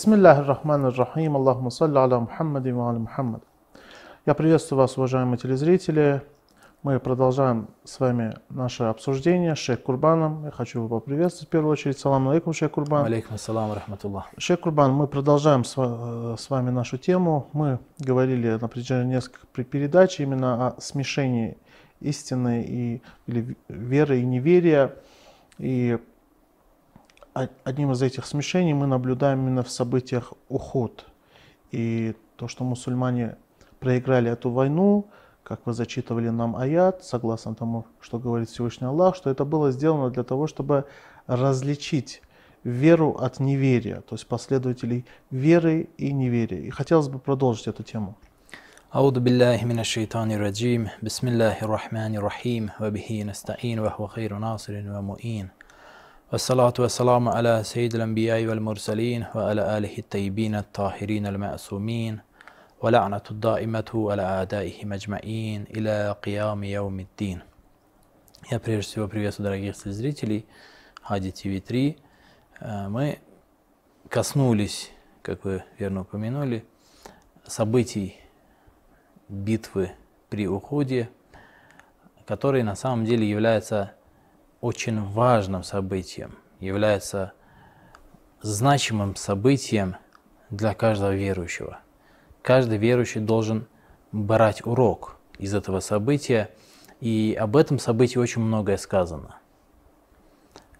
Бисмиллахи рахмани рахим, Аллахума салли аля Мухаммади ва аля Мухаммад. Я приветствую вас, уважаемые телезрители. Мы продолжаем с вами наше обсуждение с Шейх Курбаном. Я хочу его поприветствовать в первую очередь. Салам алейкум, Шейх Курбан. Алейкум ассалам рахматуллах. Шейх Курбан, мы продолжаем с ва- с вами нашу тему. Мы говорили на протяжении нескольких пер- передач именно о смешении истины и, или веры и неверия. И одним из этих смешений мы наблюдаем именно в событиях Уход. И то, что мусульмане проиграли эту войну, как вы зачитывали нам аят, согласно тому, что говорит Всевышний Аллах, что это было сделано для того, чтобы различить веру от неверия, то есть последователей веры и неверия. И хотелось бы продолжить эту тему. أعوذ بالله من الشيطان الرجيم بسم الله الرحمن الرحيم وبه نستعين وهو خير ناصر ومؤين والصلاة والسلام على سيد الأنبياء والمرسلين وعلى آله الطيبين الطاهرين المعصومين ولعنة الدائمة على أعدائهم أجمعين إلى قيام يوم الدين Я прежде всего приветствую дорогих телезрителей Хади ТВ 3. Э, Мы коснулись, как вы верно упомянули, событий битвы при уходе, который на самом деле является очень важным событием, является значимым событием для каждого верующего. Каждый верующий должен брать урок из этого события, и об этом событии очень многое сказано.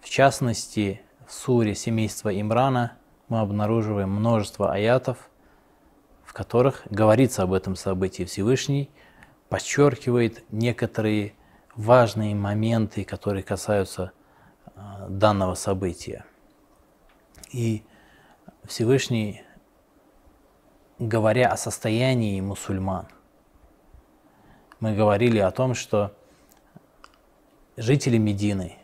В частности, в суре семейства Имрана мы обнаруживаем множество аятов, в которых говорится об этом событии. Всевышний подчеркивает некоторые важные моменты, которые касаются а, данного события. И Всевышний, говоря о состоянии мусульман, мы говорили о том, что жители Медины,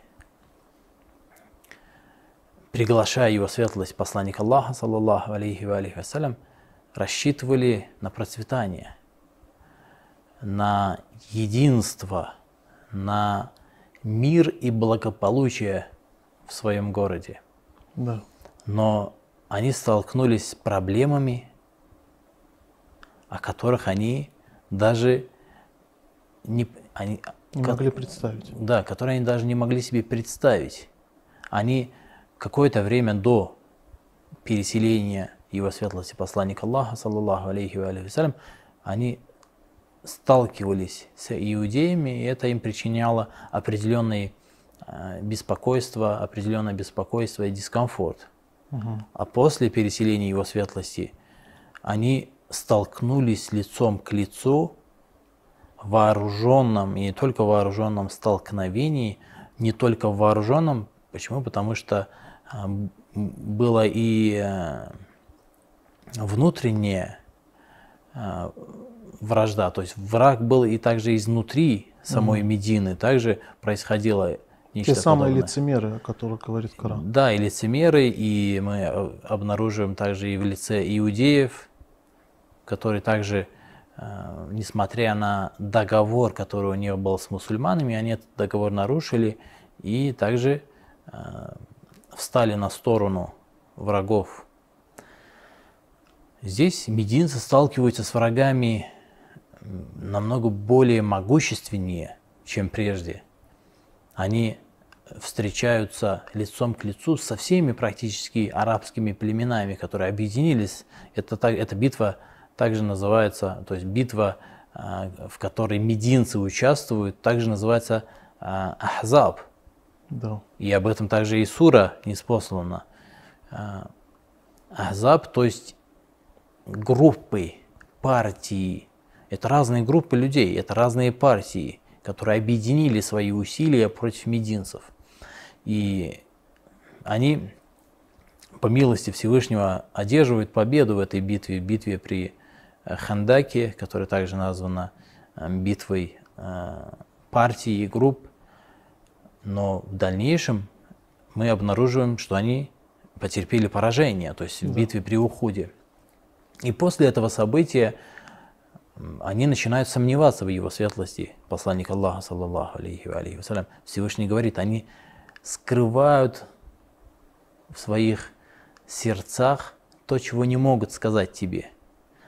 приглашая его светлость посланник Аллаха, саллаллаху алейхи ва алейхи вассалям, рассчитывали на процветание, на единство, на мир и благополучие в своем городе. Да. Но они столкнулись с проблемами, о которых они даже не, они, Не ко- могли представить. да, которые они даже не могли себе представить. Они какое-то время до переселения его светлости посланника Аллаха, саллаллаху алейхи ва алейхи вассалям, они сталкивались с иудеями, и это им причиняло определенные э, беспокойство, определенное беспокойство и дискомфорт. А после переселения его светлости они столкнулись лицом к лицу в вооруженном и не только в вооруженном столкновении, не только в вооруженном. Почему? Потому что м, было и э, внутренняя а, вражда, то есть враг был и также изнутри самой Медины, также происходило Те нечто самые подобное. лицемеры, о которых говорит Коран. Да, и лицемеры, и мы э, обнаруживаем также и в лице иудеев, которые также, э, несмотря на договор, который у них был с мусульманами, они этот договор нарушили и также э, встали на сторону врагов. Здесь мединцы сталкиваются с врагами намного более могущественнее, чем прежде. Они встречаются лицом к лицу со всеми практически арабскими племенами, которые объединились. Это, так- эта битва также называется, то есть битва, а, в которой мединцы участвуют, также называется а, Ахзаб. Да. И об этом также и сура неспослана. А, Ахзаб, то есть группы, партии. Это разные группы людей, это разные партии, которые объединили свои усилия против мединцев. И они, по милости Всевышнего, одерживают победу в этой битве, битве при э, Хандаке, которая также названа э, битвой э, партий и групп. Но в дальнейшем мы обнаруживаем, что они потерпели поражение, то есть в битве при уходе. И после этого события они начинают сомневаться в его светлости. Посланник Аллаха, саллаллаху алейхи алейхи вассалям, Всевышний говорит, они скрывают в своих сердцах то, чего не могут сказать тебе.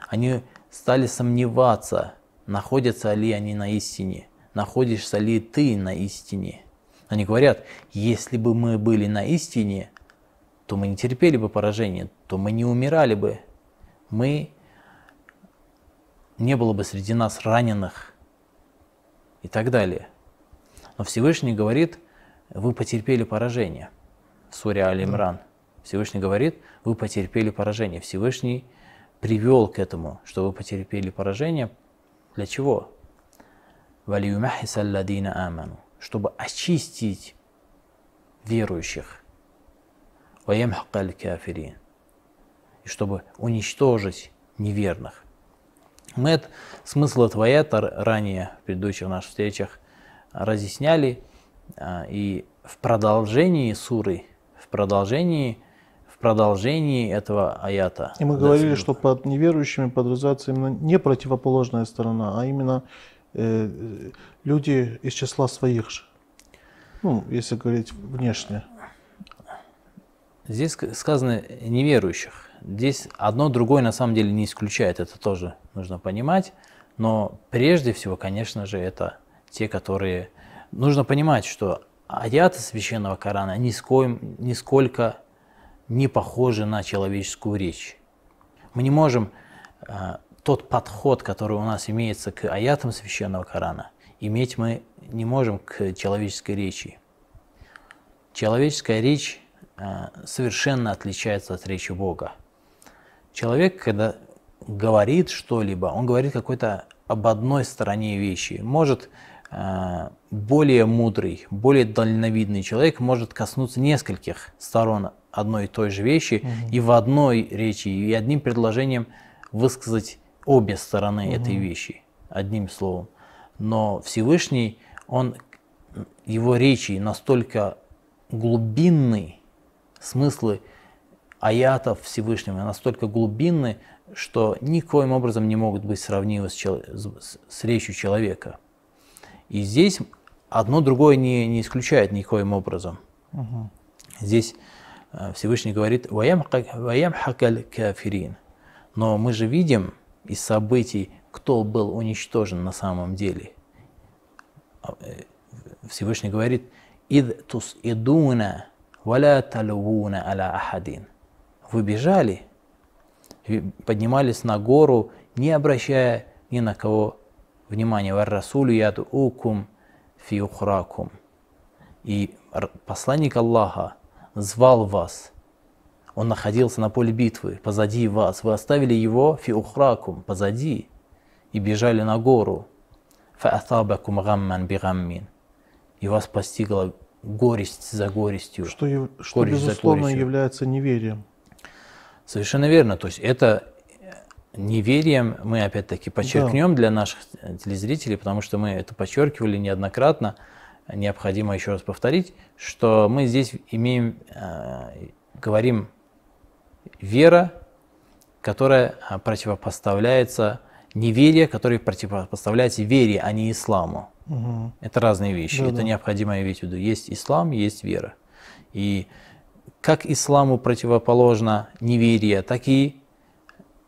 Они стали сомневаться, находятся ли они на истине, находишься ли ты на истине. Они говорят, если бы мы были на истине, то мы не терпели бы поражение, то мы не умирали бы, мы не было бы среди нас раненых и так далее. Но Всевышний говорит, вы потерпели поражение в суре Аль-Имран. Всевышний говорит, вы потерпели поражение. Всевышний привел к этому, что вы потерпели поражение. Для чего? аману, чтобы очистить верующих. И чтобы уничтожить неверных. Мы это, смысл этого аята ранее в предыдущих наших встречах разъясняли. А, и в продолжении суры, в продолжении в продолжении этого аята. И мы говорили, что под неверующими подразумевается именно не противоположная сторона, а именно э, люди из числа своих же. Ну, если говорить внешне. Здесь сказано неверующих. Здесь одно другое на самом деле не исключает, это тоже нужно понимать. Но прежде всего, конечно же, это те, которые... Нужно понимать, что аяты священного Корана нискоим, нисколько не похожи на человеческую речь. Мы не можем э, тот подход, который у нас имеется к аятам священного Корана, иметь мы не можем к человеческой речи. Человеческая речь э, совершенно отличается от речи Бога. Человек, когда говорит что-либо, он говорит какой-то об одной стороне вещи. Может, э, более мудрый, более дальновидный человек может коснуться нескольких сторон одной и той же вещи угу. и в одной речи, и одним предложением высказать обе стороны угу. этой вещи, одним словом. Но Всевышний, он, его речи настолько глубинны, смыслы аятов Всевышнего настолько глубинны, что никоим образом не могут быть сравнимы с, чел- с, с речью человека. И здесь одно другое не, не исключает никоим образом. Угу. Здесь э, Всевышний говорит «Ваям хакаль кафирин». Но мы же видим из событий, кто был уничтожен на самом деле. А, э, Всевышний говорит «Ид тус идуна валя талувуна аля ахадин» вы бежали, поднимались на гору, не обращая ни на кого внимания. Вар расулю яду укум фи ухракум. И посланник Аллаха звал вас. Он находился на поле битвы, позади вас. Вы оставили его фи ухракум, позади, и бежали на гору. Фаатабакум гамман бигаммин. И вас постигла горесть за горестью. Что, что безусловно, является неверием. Совершенно верно. То есть это неверием мы опять-таки подчеркнем да. для наших телезрителей, потому что мы это подчеркивали неоднократно. Необходимо еще раз повторить, что мы здесь имеем, э, говорим вера, которая э, противопоставляется неверие, которое противопоставляется вере, а не исламу. Угу. Это разные вещи. Да, это да. необходимо иметь в виду. Есть ислам, есть вера. И как исламу противоположно неверие, так и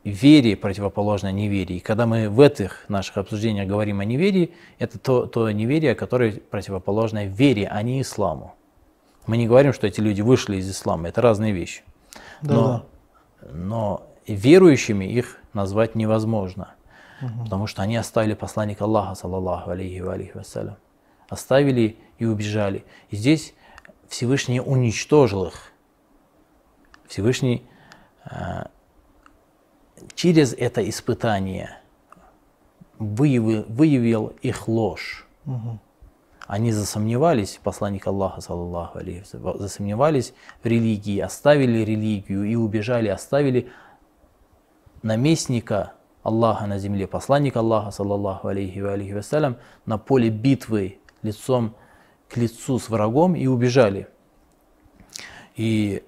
вере противоположно неверие. И когда мы в этих наших обсуждениях говорим о неверии, это то, то неверие, которое противоположно вере, а не исламу. Мы не говорим, что эти люди вышли из ислама, это разные вещи. Да. Но, но верующими их назвать невозможно, угу. потому что они оставили посланника Аллаха, саллаллаху алейхи ва алейхи вассалям. Оставили и убежали. И здесь Всевышний уничтожил их. Всевышний э, через это испытание выявил, выявил их ложь. Угу. Они засомневались, посланник Аллаха, саллаллаху алейхи, засомневались в религии, оставили религию и убежали, оставили наместника Аллаха на земле, посланника Аллаха, саллаллаху алейхи, алейхи вассалям, на поле битвы лицом к лицу с врагом и убежали. И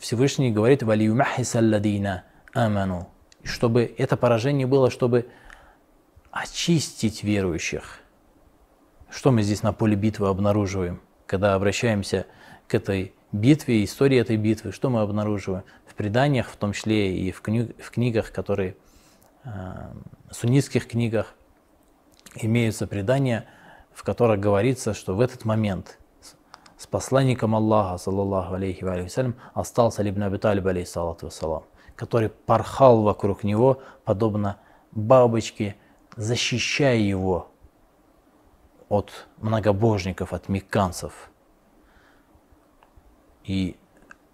Всевышний говорит «Валиюмахисалладина аману», чтобы это поражение было, чтобы очистить верующих. Что мы здесь на поле битвы обнаруживаем, когда обращаемся к этой битве, истории этой битвы, что мы обнаруживаем? В преданиях, в том числе и в, кни в книгах, которые, э, суннитских книгах, имеются предания, в которых говорится, что в этот момент с посланником Аллаха, саллаллаху алейхи ва салям, остался Либн Аби Талиб, алейхиссалату вассалам, который порхал вокруг него, подобно бабочке, защищая его от многобожников, от мекканцев. И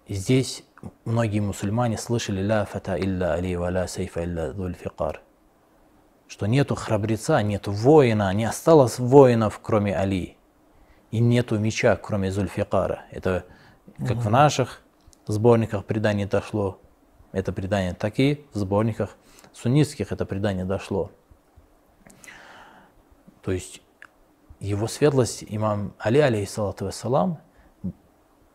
здесь многие мусульмане слышали «Ла фата илля али ва ла сейфа илля фикар», что нету храбреца, нету воина, не осталось воинов, кроме Али и нету меча, кроме Зульфикара. Это как в наших сборниках преданий дошло, это предание, так и в сборниках суннитских это предание дошло. То есть его светлость, имам Али, алейхиссалату вассалам,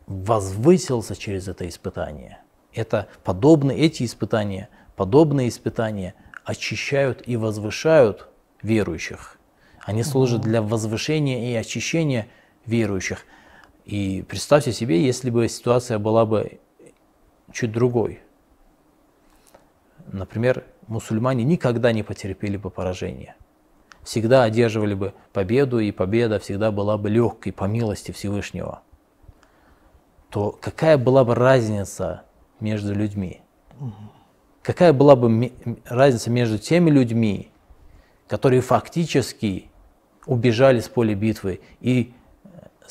возвысился через это испытание. Это подобные, эти испытания, подобные испытания очищают и возвышают верующих. Они служат для возвышения и очищения верующих. И представьте себе, если бы ситуация была бы чуть другой. Например, мусульмане никогда не потерпели бы поражение. Всегда одерживали бы победу, и победа всегда была бы легкой по милости Всевышнего. То какая была бы разница между людьми? Какая была бы разница между теми людьми, которые фактически убежали с поля битвы и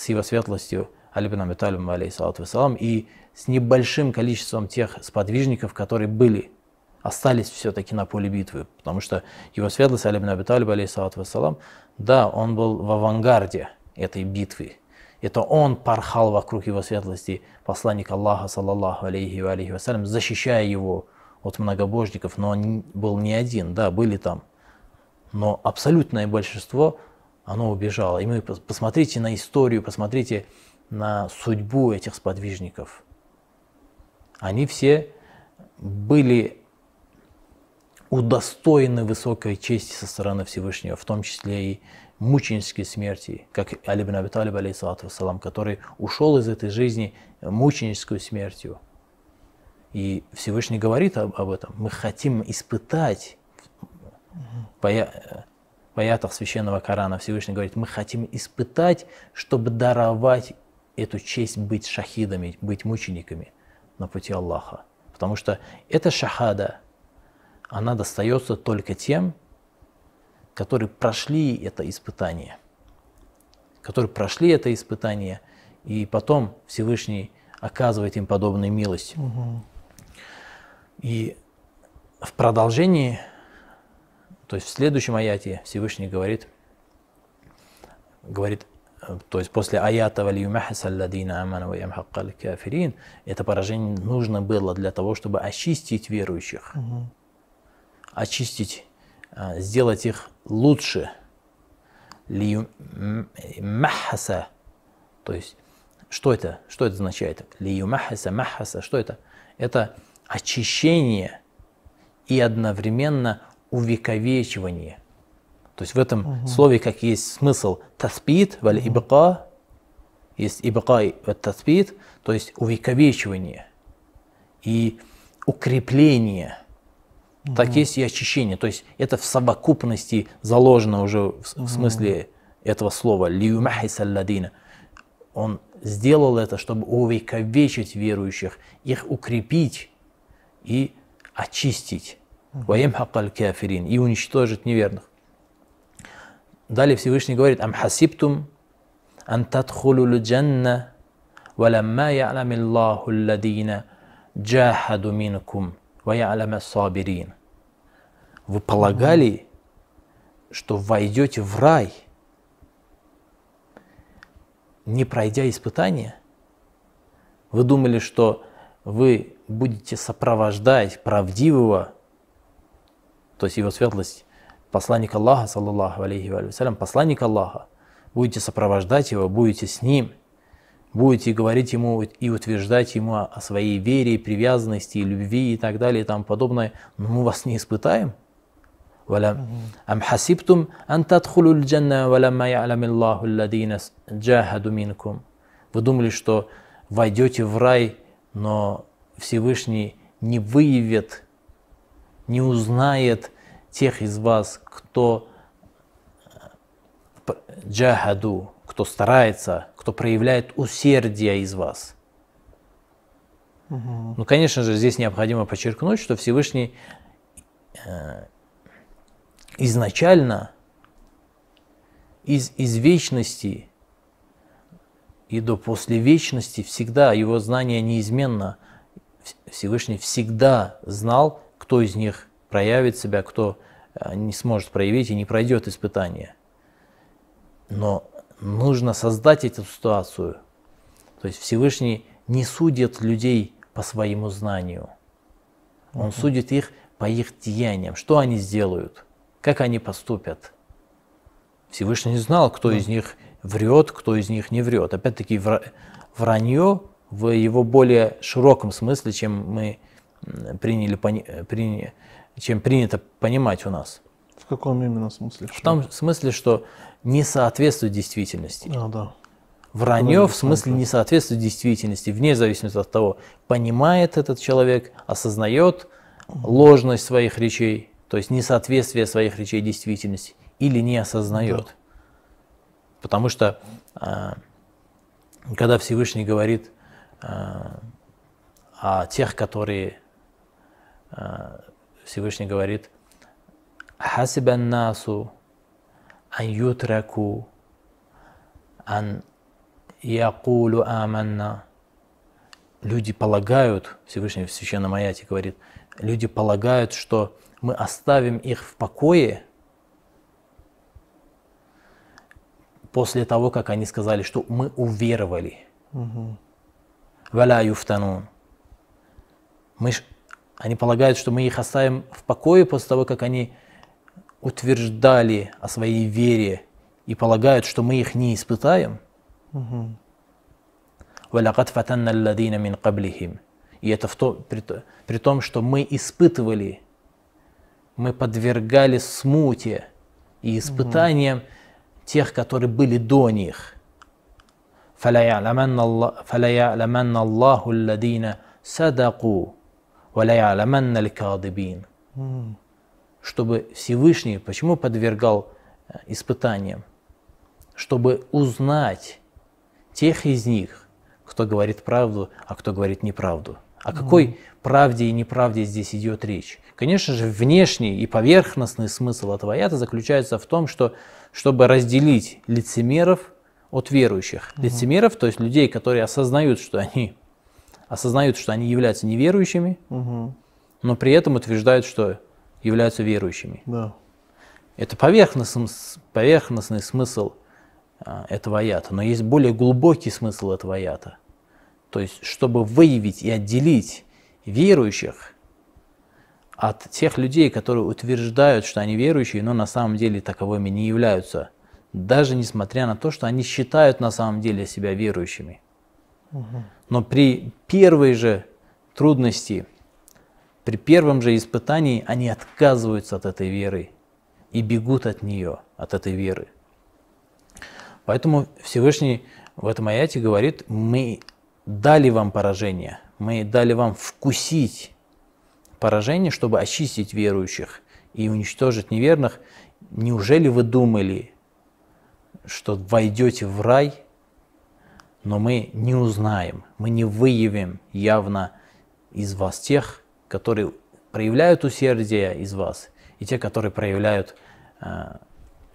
с его светлостью Алибин Амиталим, алейхиссалату вассалам, и с небольшим количеством тех сподвижников, которые были, остались все-таки на поле битвы. Потому что его светлость Алибин Абиталиб, алейхиссалату вассалам, да, он был в авангарде этой битвы. Это он порхал вокруг его светлости, посланник Аллаха, саллаллаху алейхи ва алейхи вассалям, защищая его от многобожников, но он был не один, да, были там. Но абсолютное большинство оно убежало. И мы посмотрите на историю, посмотрите на судьбу этих сподвижников. Они все были удостоены высокой чести со стороны Всевышнего, в том числе и мученической смерти, как Али бин Аби Талиб, алейхиссалам, который ушел из этой жизни мученической смертью. И Всевышний говорит об, об этом. Мы хотим испытать, в аятах Священного Корана Всевышний говорит, мы хотим испытать, чтобы даровать эту честь быть шахидами, быть мучениками на пути Аллаха. Потому что эта шахада, она достается только тем, которые прошли это испытание. Которые прошли это испытание, и потом Всевышний оказывает им подобную милость. Угу. И в продолжении то есть в следующем аяте Всевышний говорит, говорит, то есть после аята кафирин, это поражение нужно было для того, чтобы очистить верующих, угу. очистить, а, сделать их лучше. Махаса, то есть что это? Что это означает? Лиюмахаса, махаса, что это? Это очищение и одновременно увековечивание. То есть в этом угу. слове как есть смысл таспит, валь ибка, есть ибка и таспит, то есть увековечивание и укрепление. Угу. Так есть и очищение. То есть это в совокупности заложено уже в, угу. в смысле этого слова. Лиумахисалладина. Он сделал это, чтобы увековечить верующих, их укрепить и очистить. Ваем хакаль. И уничтожит неверных. Далее Всевышний говорит, ам хасибтум джанна валамма я'лам ладина джахаду минкум ва сабирин. Вы полагали, что войдете в рай, не пройдя испытания? Вы думали, что вы будете сопровождать правдивого то есть его светлость, посланник Аллаха, саллаллаху алейхи вассалям, посланник Аллаха, будете сопровождать его, будете с ним, будете говорить ему и утверждать ему о своей вере, привязанности, любви и так далее и тому подобное, но мы вас не испытаем. أم حسبتم أن تدخلوا الجنة ولما يعلم الله الذين جاهدوا منكم Вы думали, что войдете в рай, но Всевышний не выявит, не узнает тех из вас, кто э, джахаду, кто старается, кто проявляет усердие из вас. Угу. Ну, конечно же, здесь необходимо подчеркнуть, что Всевышний э, изначально из, из вечности и до после вечности всегда его знание неизменно. Всевышний всегда знал, кто из них проявит себя, кто э, не сможет проявить и не пройдет испытание. Но нужно создать эту ситуацию. То есть Всевышний не судит людей по своему знанию. Он uh судит их по их деяниям, что они сделают, как они поступят. Всевышний не знал, кто uh из них врет, кто из них не врет. Опять-таки вранье в его более широком смысле, чем мы приняли, приняли, чем принято понимать у нас. В каком именно смысле? В том смысле, что не соответствует действительности. А, да. Вранье в смысле не соответствует действительности, вне зависимости от того, понимает этот человек, осознает ложность своих речей, то есть несоответствие своих речей действительности, или не осознает. Да. Потому что а, когда Всевышний говорит а, о тех, которые а, Всевышний говорит, «Хасибан насу ан ютраку ан якулу аманна». Люди полагают, Всевышний в Священном Аяте говорит, люди полагают, что мы оставим их в покое – после того, как они сказали, что мы уверовали. Валя юфтанун. Мы, они полагают, что мы их оставим в покое после того, как они утверждали о своей вере и полагают, что мы их не испытаем. وَلَقَدْ فَتَنَّ الَّذِينَ مِنْ قَبْلِهِمْ И это в то, при, при том, что мы испытывали, мы подвергали смуте и испытаниям угу тех, которые были до них. فَلَيَعْلَمَنَّ اللَّهُ الَّذِينَ صَدَقُوا валяяманна ликадыбин. Чтобы Всевышний, почему подвергал э, испытаниям? Чтобы узнать тех из них, кто говорит правду, а кто говорит неправду. О какой mm. правде и неправде здесь идет речь? Конечно же, внешний и поверхностный смысл этого аята заключается в том, что чтобы разделить лицемеров от верующих. Mm-hmm. Лицемеров, то есть людей, которые осознают, что они осознают, что они являются неверующими, угу. но при этом утверждают, что являются верующими. Да. Это поверхностный, поверхностный смысл а, этого аята, но есть более глубокий смысл этого аята. То есть, чтобы выявить и отделить верующих от тех людей, которые утверждают, что они верующие, но на самом деле таковыми не являются, даже несмотря на то, что они считают на самом деле себя верующими. Но при первой же трудности, при первом же испытании они отказываются от этой веры и бегут от нее, от этой веры. Поэтому Всевышний в этом аяте говорит, мы дали вам поражение, мы дали вам вкусить поражение, чтобы очистить верующих и уничтожить неверных, неужели вы думали, что войдете в рай, но мы не узнаем, мы не выявим явно из вас тех, которые проявляют усердие из вас, и те, которые проявляют э,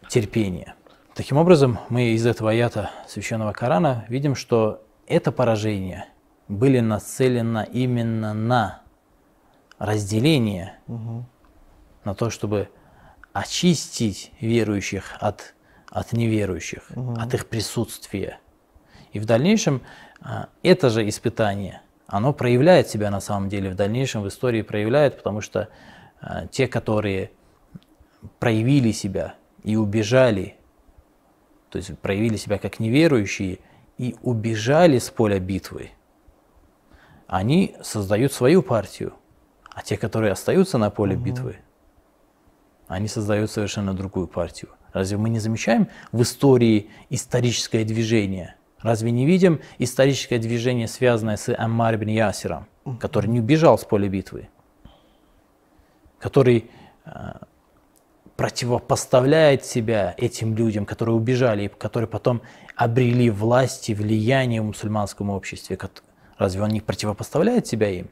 терпение. Таким образом, мы из этого аята Священного Корана видим, что это поражение были нацелены именно на разделение угу. на то, чтобы очистить верующих от, от неверующих, угу. от их присутствия. И в дальнейшем а, это же испытание, оно проявляет себя на самом деле, в дальнейшем в истории проявляет, потому что а, те, которые проявили себя и убежали, то есть проявили себя как неверующие и убежали с поля битвы, они создают свою партию – а те, которые остаются на поле угу. битвы, они создают совершенно другую партию. Разве мы не замечаем в истории историческое движение? Разве не видим историческое движение, связанное с Аммар бин Ясиром? который не убежал с поля битвы, который э, противопоставляет себя этим людям, которые убежали, и которые потом обрели власть и влияние в мусульманском обществе. Разве он не противопоставляет себя им?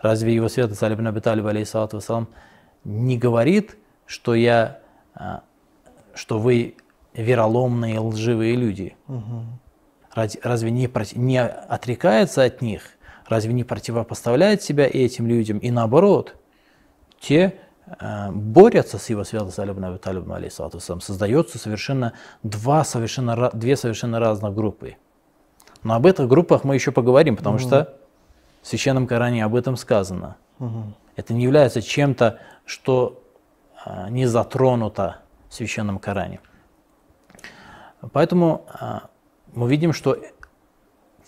Разве его святость Алибн Абиталиб, алейхиссалату не говорит, что я, а, что вы вероломные, лживые люди? Угу. Разве не, не отрекается от них? Разве не противопоставляет себя этим людям? И наоборот, те а, борются с его святостью Алибн Абиталиб, алейхиссалату Создается совершенно два совершенно, две совершенно разных группы. Но об этих группах мы еще поговорим, потому угу. что в Священном Коране об этом сказано. Угу. Это не является чем-то, что а, не затронуто в Священном Коране. Поэтому а, мы видим, что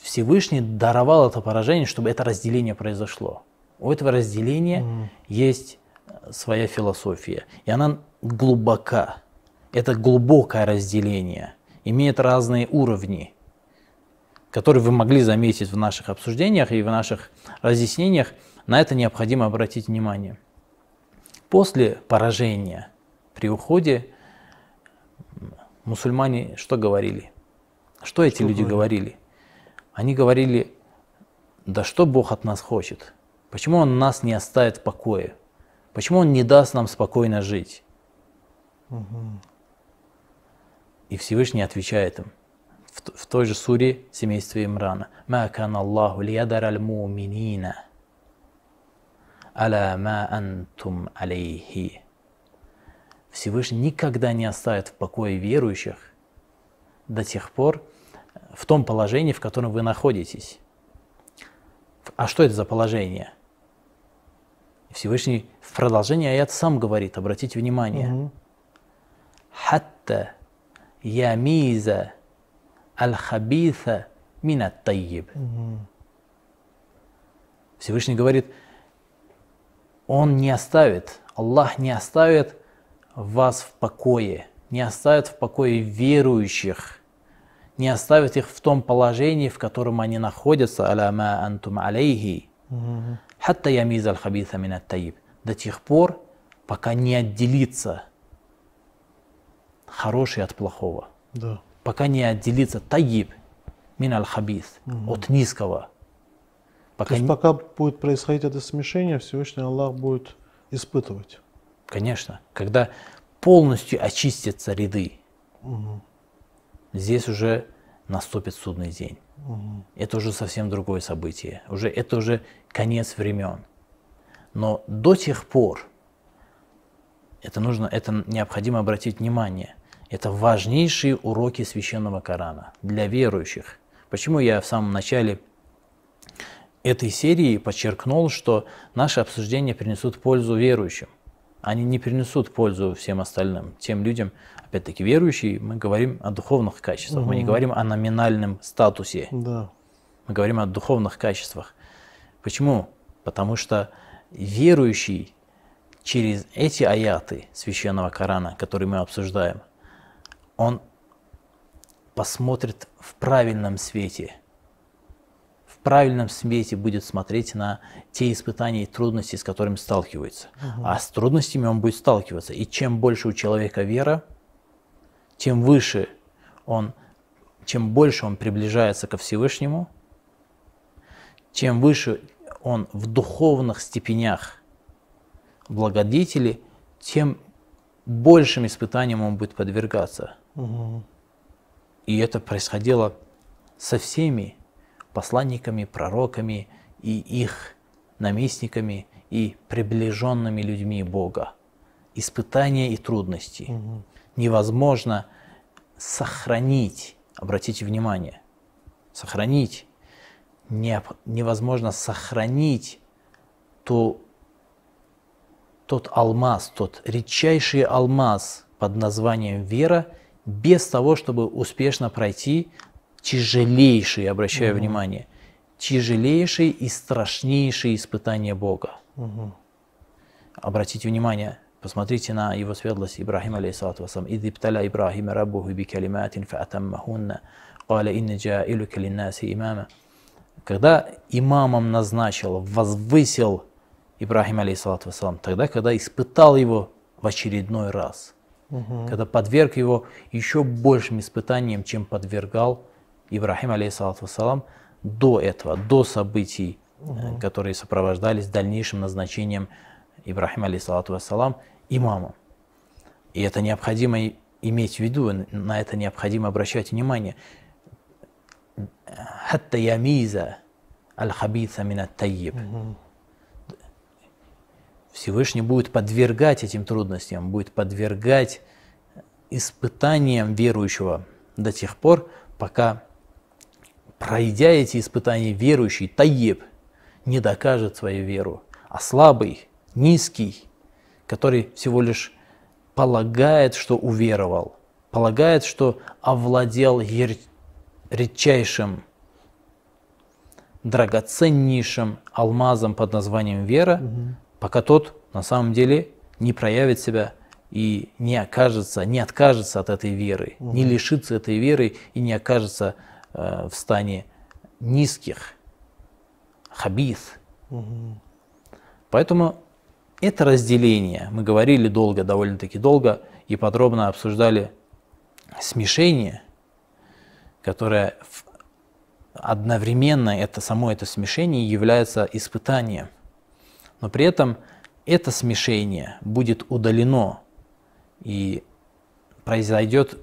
Всевышний даровал это поражение, чтобы это разделение произошло. У этого разделения угу. есть своя философия, и она глубока. Это глубокое разделение, имеет разные уровни который вы могли заметить в наших обсуждениях и в наших разъяснениях, на это необходимо обратить внимание. После поражения при уходе мусульмане что говорили? Что эти что люди говорили? Они говорили, да что Бог от нас хочет? Почему Он нас не оставит в покое? Почему Он не даст нам спокойно жить? Угу. И Всевышний отвечает им – в, в той же суре семейства Имрана. «Ма кан Аллаху лиядар аль муминина аля ма антум алейхи». Всевышний никогда не оставит в покое верующих до тех пор в том положении, в котором вы находитесь. А что это за положение? Всевышний в продолжении аят сам говорит, обратите внимание. «Хатта ямиза аль-хабиса минат тайиб. Всевышний говорит, Он не оставит, Аллах не оставит вас в покое, не оставит в покое верующих, не оставит их в том положении, в котором они находятся, аляма антум алейхи, хатта ямиз аль-хабиса минат таиб, до тех пор, пока не отделится хороший от плохого. Да пока не отделится таиб мин аль хабис угу. от низкого. Пока То есть пока будет происходить это смешение, Всевышний Аллах будет испытывать. Конечно, когда полностью очистятся ряды, угу. Здесь уже наступит судный день. Угу. Это уже совсем другое событие. Уже, это уже конец времен. Но до тех пор это нужно, это необходимо обратить внимание – это важнейшие уроки священного Корана для верующих. Почему я в самом начале этой серии подчеркнул, что наши обсуждения принесут пользу верующим. Они не принесут пользу всем остальным, тем людям, опять-таки верующие, мы говорим о духовных качествах, угу. мы не говорим о номинальном статусе. Да. Мы говорим о духовных качествах. Почему? Потому что верующий через эти аяты священного Корана, которые мы обсуждаем, он посмотрит в правильном свете. Правильном свете будет смотреть на те испытания и трудности, с которыми сталкивается. Угу. А с трудностями он будет сталкиваться. И чем больше у человека вера, тем выше он, чем больше он приближается ко Всевышнему, чем выше он в духовных степенях благодетели, тем большим испытаниям он будет подвергаться – и это происходило со всеми посланниками, пророками и их наместниками и приближенными людьми Бога. Испытания и трудности. Угу. Невозможно сохранить, обратите внимание, сохранить, не, невозможно сохранить то, тот алмаз, тот редчайший алмаз под названием вера – без того, чтобы успешно пройти тяжелейшие, обращаю угу. внимание, тяжелейшие и страшнейшие испытания Бога. Угу. Обратите внимание, посмотрите на его светлость Ибрахим, алейсалату вассалам. «Иди пталя Ибрахим раббуху би калиматин фаатаммахунна, каля инна джаилука линнаси имама». Когда имамом назначил, возвысил Ибрахим, алейсалату вассалам, тогда, когда испытал его в очередной раз, угу. когда подверг его еще большим испытаниям, чем подвергал Ибрахим, алейхиссалату вассалам, до этого, до событий, угу. которые сопровождались дальнейшим назначением Ибрахима, алейхиссалату вассалам, имамом. И это необходимо иметь в виду, на это необходимо обращать внимание. Хатта ямиза аль-хабиса мин таиб Всевышний будет подвергать этим трудностям, будет подвергать испытаниям верующего до тех пор, пока, пройдя эти испытания, верующий таеб не докажет свою веру, а слабый, низкий, который всего лишь полагает, что уверовал, полагает, что овладел редчайшим, драгоценнейшим алмазом под названием вера, угу пока тот на самом деле не проявит себя и не окажется, не откажется от этой веры, угу. не лишится этой веры и не окажется в стане низких, хабис. Угу. Поэтому это разделение, мы говорили долго, довольно-таки долго и подробно обсуждали смешение, которое одновременно это само это смешение является испытанием – но при этом это смешение будет удалено и произойдет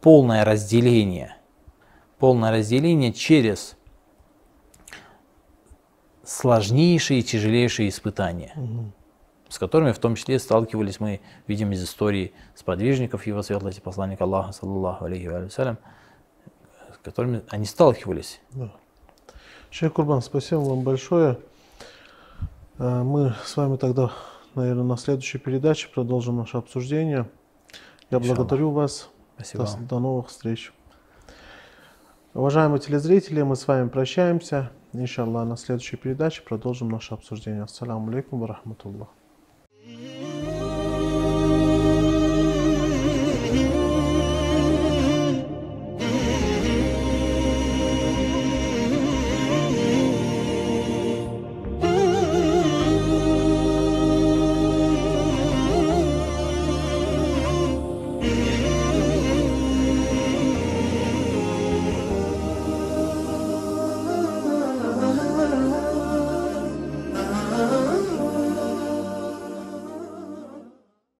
полное разделение, полное разделение через сложнейшие и тяжелейшие испытания, угу. с которыми в том числе сталкивались мы, видим из истории сподвижников его светлости, посланника Аллаха, саллаллаху алейхи ва с которыми они сталкивались. Да. Шейх Курбан, спасибо вам большое. Э, мы с вами тогда, наверное, на следующей передаче продолжим наше обсуждение. Я благодарю вас. Спасибо. До, до новых встреч. Уважаемые телезрители, мы с вами прощаемся. Иншаллах, на следующей передаче продолжим наше обсуждение. Ассаламу алейкум ва рахматуллах.